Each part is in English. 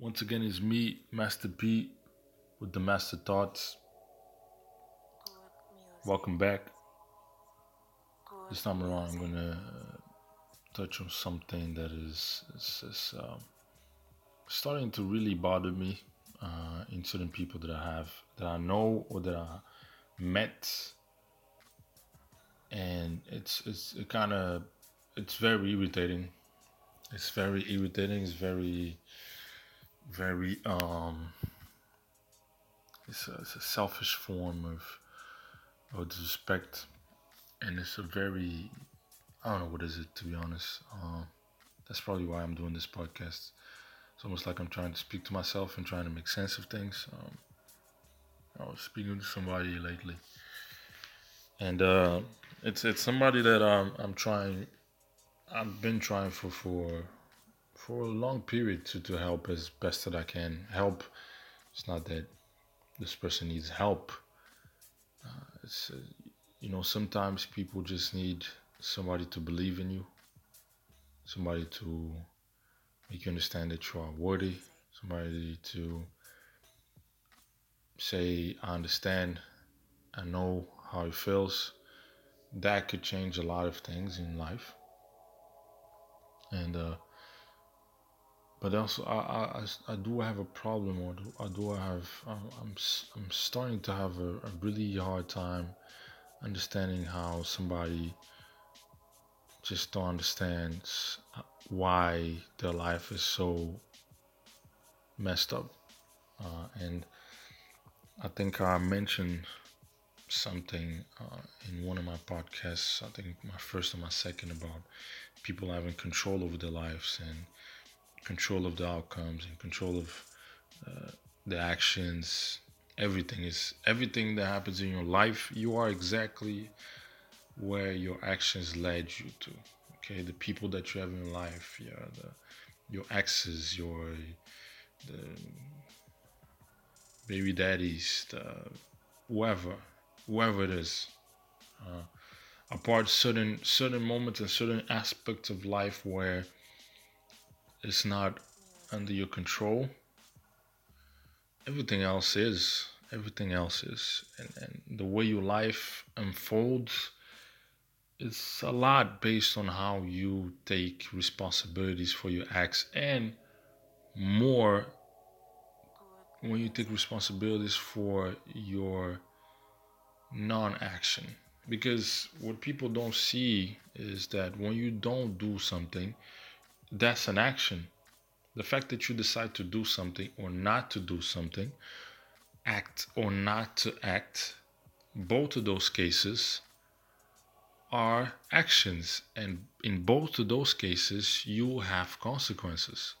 Once again, it's me, Master P, with the Master Thoughts. Welcome back. This time around, I'm gonna touch on something that is, is, is um, starting to really bother me uh, in certain people that I have, that I know or that I met, and it's it's it kind of it's very irritating. It's very irritating. It's very very um it's a, it's a selfish form of of disrespect and it's a very i don't know what is it to be honest. Um that's probably why i'm doing this podcast. It's almost like i'm trying to speak to myself and trying to make sense of things. Um i was speaking to somebody lately. And uh it's it's somebody that um, i'm trying i've been trying for for for a long period to, to help as best that I can. Help. It's not that this person needs help. Uh, it's uh, you know sometimes people just need somebody to believe in you, somebody to make you understand that you are worthy, somebody to say I understand, I know how it feels. That could change a lot of things in life. And uh, but also I, I, I do have a problem or do, I do have I'm, I'm, starting to have a, a really hard time understanding how somebody just don't understand why their life is so messed up. Uh, and I think I mentioned something uh, in one of my podcasts I think my first or my second about people having control over their lives and control of the outcomes and control of uh, the actions everything is everything that happens in your life you are exactly where your actions led you to. Okay the people that you have in life yeah the your exes your the baby daddies the whoever whoever it is uh, apart certain certain moments and certain aspects of life where it's not under your control, everything else is. Everything else is. And, and the way your life unfolds it's a lot based on how you take responsibilities for your acts and more when you take responsibilities for your non-action because what people don't see is that when you don't do something that's an action. The fact that you decide to do something or not to do something, act or not to act, both of those cases are actions. And in both of those cases, you have consequences.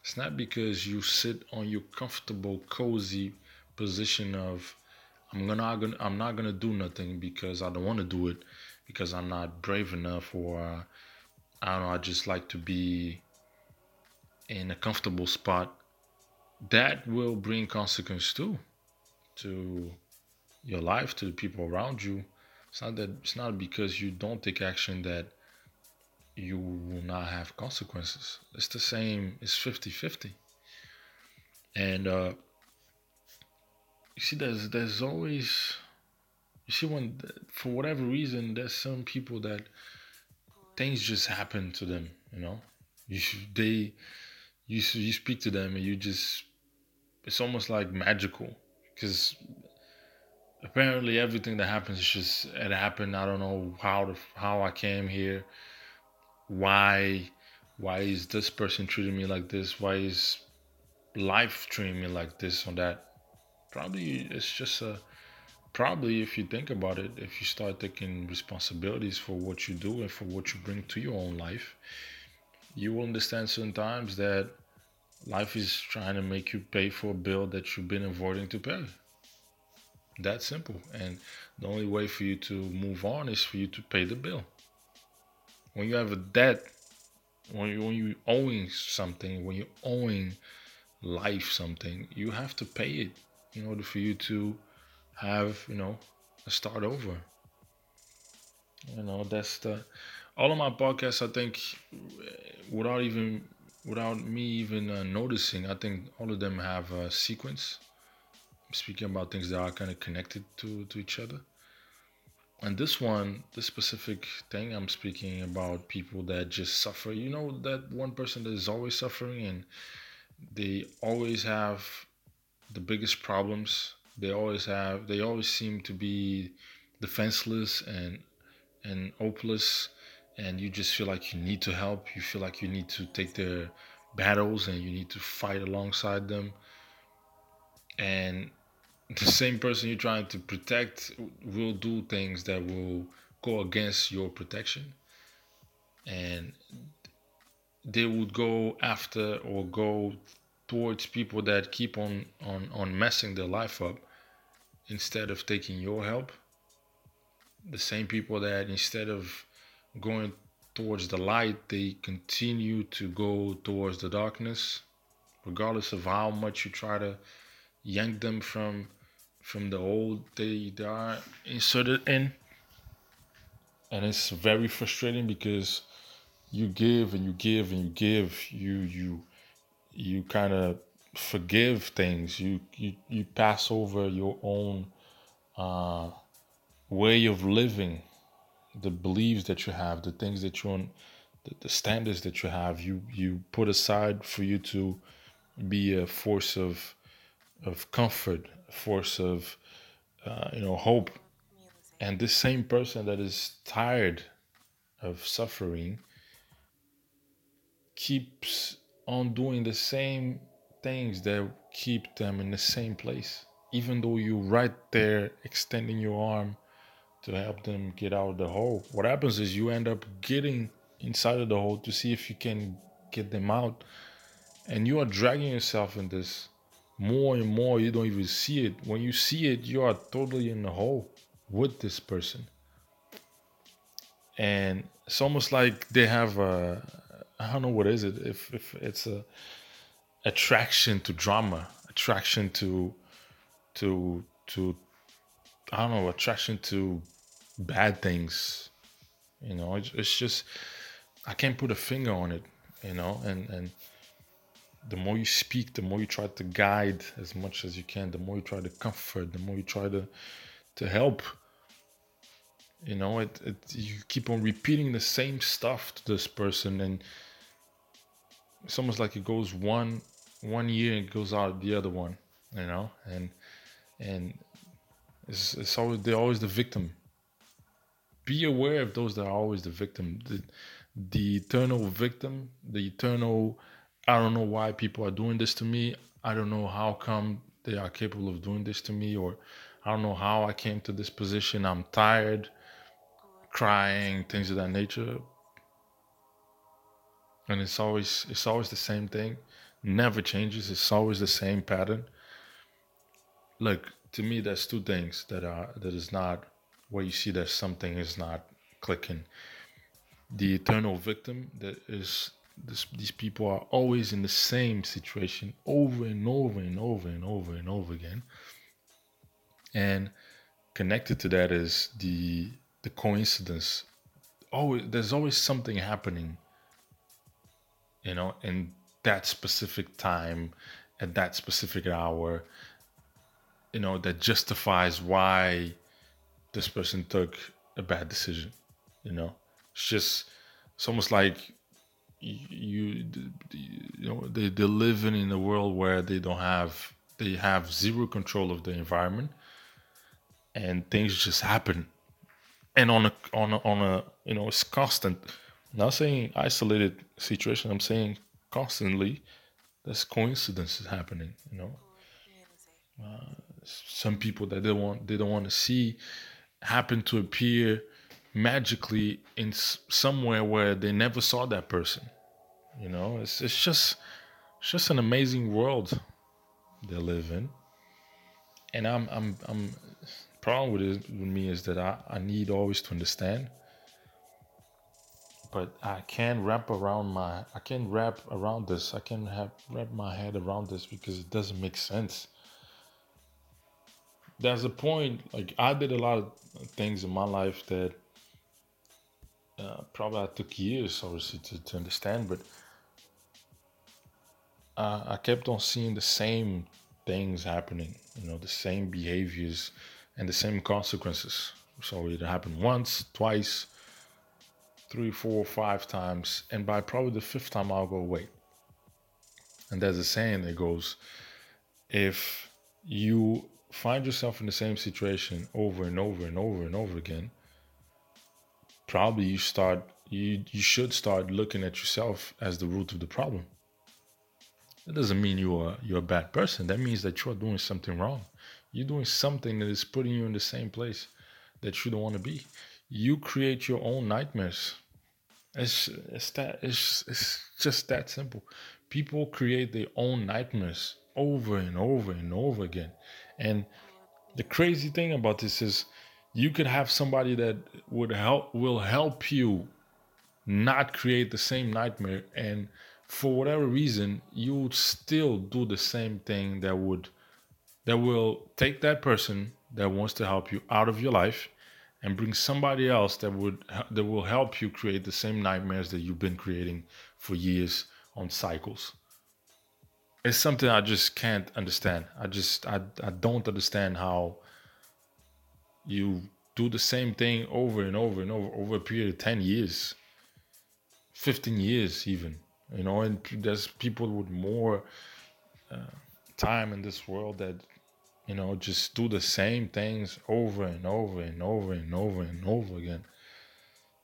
It's not because you sit on your comfortable, cozy position of I'm gonna I'm not gonna do nothing because I don't want to do it because I'm not brave enough or I don't know, I just like to be in a comfortable spot. That will bring consequence too to your life, to the people around you. It's not that it's not because you don't take action that you will not have consequences. It's the same, it's 50 50. And uh, you see, there's there's always you see when for whatever reason there's some people that things just happen to them. You know, you they you you speak to them and you just it's almost like magical because apparently everything that happens is just it happened. I don't know how to, how I came here, why why is this person treating me like this? Why is life treating me like this or that? Probably it's just a probably if you think about it if you start taking responsibilities for what you do and for what you bring to your own life you will understand sometimes that life is trying to make you pay for a bill that you've been avoiding to pay. That simple. And the only way for you to move on is for you to pay the bill. When you have a debt when you when you owing something when you're owing life something you have to pay it in order for you to have you know a start over you know that's the all of my podcasts i think without even without me even uh, noticing, I think all of them have a sequence. I'm speaking about things that are kind of connected to, to each other. And this one, this specific thing, I'm speaking about people that just suffer. You know, that one person that is always suffering and they always have the biggest problems. They always have, they always seem to be defenseless and and hopeless and you just feel like you need to help. You feel like you need to take their battles and you need to fight alongside them. And the same person you're trying to protect will do things that will go against your protection. And they would go after or go towards people that keep on on on messing their life up instead of taking your help the same people that instead of going towards the light, they continue to go towards the darkness, regardless of how much you try to yank them from from the old they, they are inserted in. And it's very frustrating because you give and you give and you give, you you you kind of forgive things. You you you pass over your own uh way of living, the beliefs that you have, the things that you want, the, the standards that you have, you you put aside for you to be a force of of comfort, a force of uh, you know hope. And this same person that is tired of suffering keeps on doing the same things that keep them in the same place even though you're right there extending your arm to help them get out of the hole. What happens is you end up getting inside of the hole to see if you can get them out. And you are dragging yourself in this more and more. You don't even see it. When you see it, you are totally in the hole with this person. And it's almost like they have a, I don't know what is it, if, if it's a attraction to drama, attraction to, to, to, I don't know, attraction to bad things. You know, it's, it's just I can't put a finger on it. You know, and and the more you speak, the more you try to guide as much as you can. The more you try to comfort, the more you try to to help. You know, it, it you keep on repeating the same stuff to this person, and it's almost like it goes one one year and goes out the other one. You know, and and it's, it's always they're always the victim be aware of those that are always the victim, the, the eternal victim, the eternal. I don't know why people are doing this to me. I don't know how come they are capable of doing this to me, or I don't know how I came to this position. I'm tired, crying, things of that nature. And it's always it's always the same thing. Never changes. It's always the same pattern. Look, to me, there's two things that are that is not where you see that something is not clicking. The eternal victim that is this, these people are always in the same situation over and over and over and over and over again. And connected to that is the the coincidence. Always there's always something happening, you know, in that specific time, at that specific hour, you know, that justifies why this person took a bad decision. You know, it's just it's almost like you you know they they're living in a world where they don't have they have zero control of the environment and things just happen and on a on a, on a you know it's constant not saying isolated situation i'm saying constantly there's coincidences happening you know uh, some people that they want they don't want to see happen to appear magically in somewhere where they never saw that person. You know, it's it's just it's just an amazing world they live in. And I'm I'm I'm problem with it with me is that I, I need always to understand. But I can't wrap around my I can't wrap around this. I can't have wrap my head around this because it doesn't make sense there's a point like I did a lot of things in my life that uh, probably I took years obviously to, to understand, but uh, I kept on seeing the same things happening, you know, the same behaviors and the same consequences. So it happened once, twice, three, four, five times, and by probably the fifth time, I'll go, wait. And there's a saying that goes, if you find yourself in the same situation over and over and over and over again, probably you start you you should start looking at yourself as the root of the problem. That doesn't mean you are you're a bad person. That means that you're doing something wrong. You're doing something that is putting you in the same place that you don't want to be. You create your own nightmares. It's it's that it's it's just that simple. People create their own nightmares over and over and over again. And the crazy thing about this is you could have somebody that would help will help you not create the same nightmare and for whatever reason you would still do the same thing that would that will take that person that wants to help you out of your life and bring somebody else that would that will help you create the same nightmares that you've been creating for years on cycles. It's something i just can't understand. I just i, I don't understand how you do the same thing over and over and over over a period of 10 years 15 years even you know and there's people with more uh, time in this world that you know just do the same things over and over and over and over and over again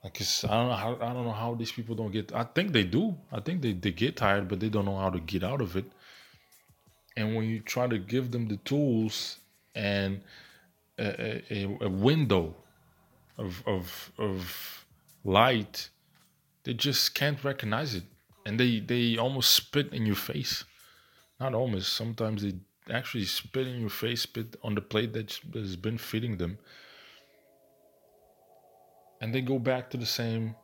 like it's, I don't know how I don't know how these people don't get I think they do I think they, they get tired but they don't know how to get out of it and when you try to give them the tools and a, a, a window of, of, of light, they just can't recognize it. And they, they almost spit in your face. Not almost, sometimes they actually spit in your face, spit on the plate that has been feeding them. And they go back to the same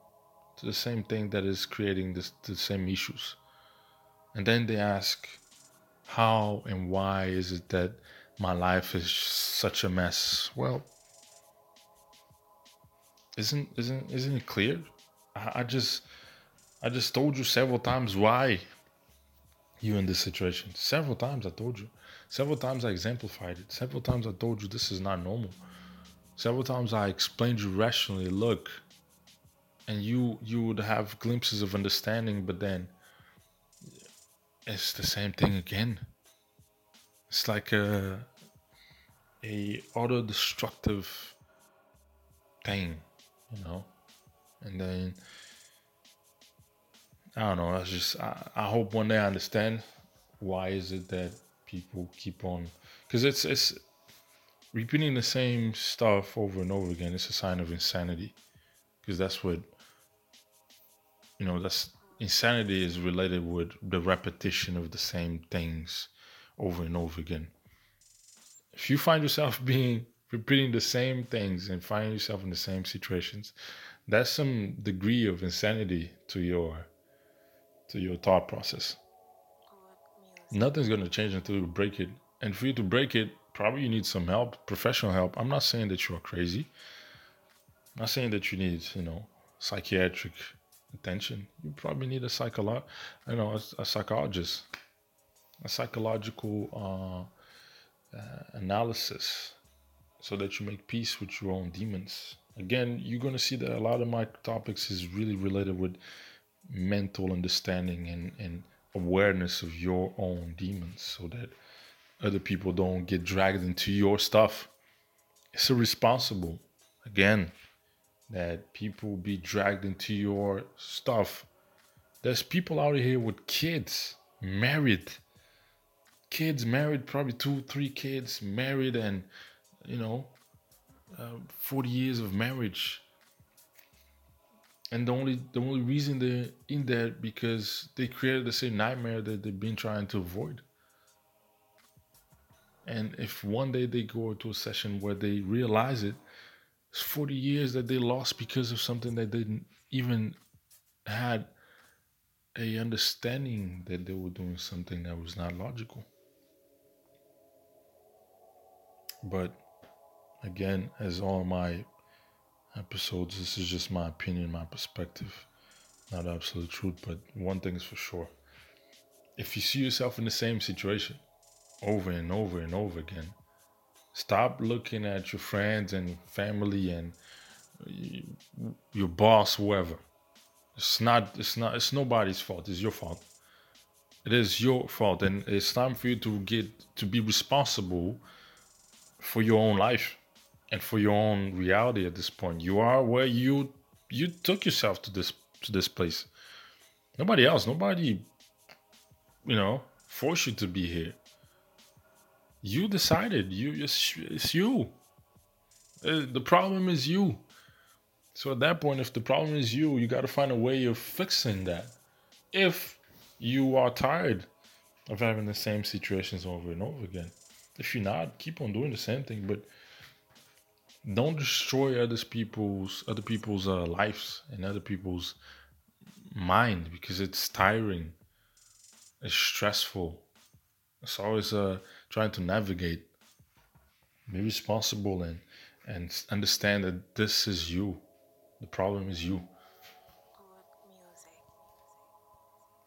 to the same thing that is creating this the same issues. And then they ask, how and why is it that my life is such a mess. Well, isn't isn't isn't it clear? I, I just I just told you several times why you in this situation. Several times I told you. Several times I exemplified it. Several times I told you this is not normal. Several times I explained you rationally, look, and you you would have glimpses of understanding, but then it's the same thing again. It's like a a auto-destructive thing, you know. And then I don't know. I just I, I hope one day I understand why is it that people keep on because it's it's repeating the same stuff over and over again. It's a sign of insanity because that's what you know. That's insanity is related with the repetition of the same things over and over again. If you find yourself being repeating the same things and finding yourself in the same situations, that's some degree of insanity to your to your thought process. Nothing's gonna change until you break it. And for you to break it, probably you need some help, professional help. I'm not saying that you are crazy. I'm not saying that you need, you know, psychiatric attention. You probably need a psycholo- you know, a, a psychologist a psychological uh, uh, analysis so that you make peace with your own demons. Again, you're going to see that a lot of my topics is really related with mental understanding and, and awareness of your own demons so that other people don't get dragged into your stuff. It's irresponsible, again, that people be dragged into your stuff. There's people out here with kids, married, kids married, probably two, three kids married, and you know, uh, 40 years of marriage. And the only the only reason they're in there because they created the same nightmare that they've been trying to avoid. And if one day they go to a session where they realize it, it's 40 years that they lost because of something that they didn't even had a understanding that they were doing something that was not logical. But again, as all my episodes, this is just my opinion, my perspective, not absolute truth. But one thing is for sure if you see yourself in the same situation over and over and over again, stop looking at your friends and family and your boss, whoever. It's not. It's not. It's nobody's fault. It's your fault. It is your fault, and it's time for you to get to be responsible for your own life and for your own reality at this point. You are where you you took yourself to this to this place. Nobody else. Nobody. You know, forced you to be here. You decided. You it's, it's you. Uh, the problem is you. So at that point, if the problem is you, you got to find a way of fixing that. If you are tired of having the same situations over and over again, if you're not, keep on doing the same thing, but don't destroy other people's other people's uh, lives and other people's mind because it's tiring. It's stressful. It's always uh, trying to navigate. Be responsible and and understand that this is you. The problem is you.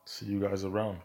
See you guys around.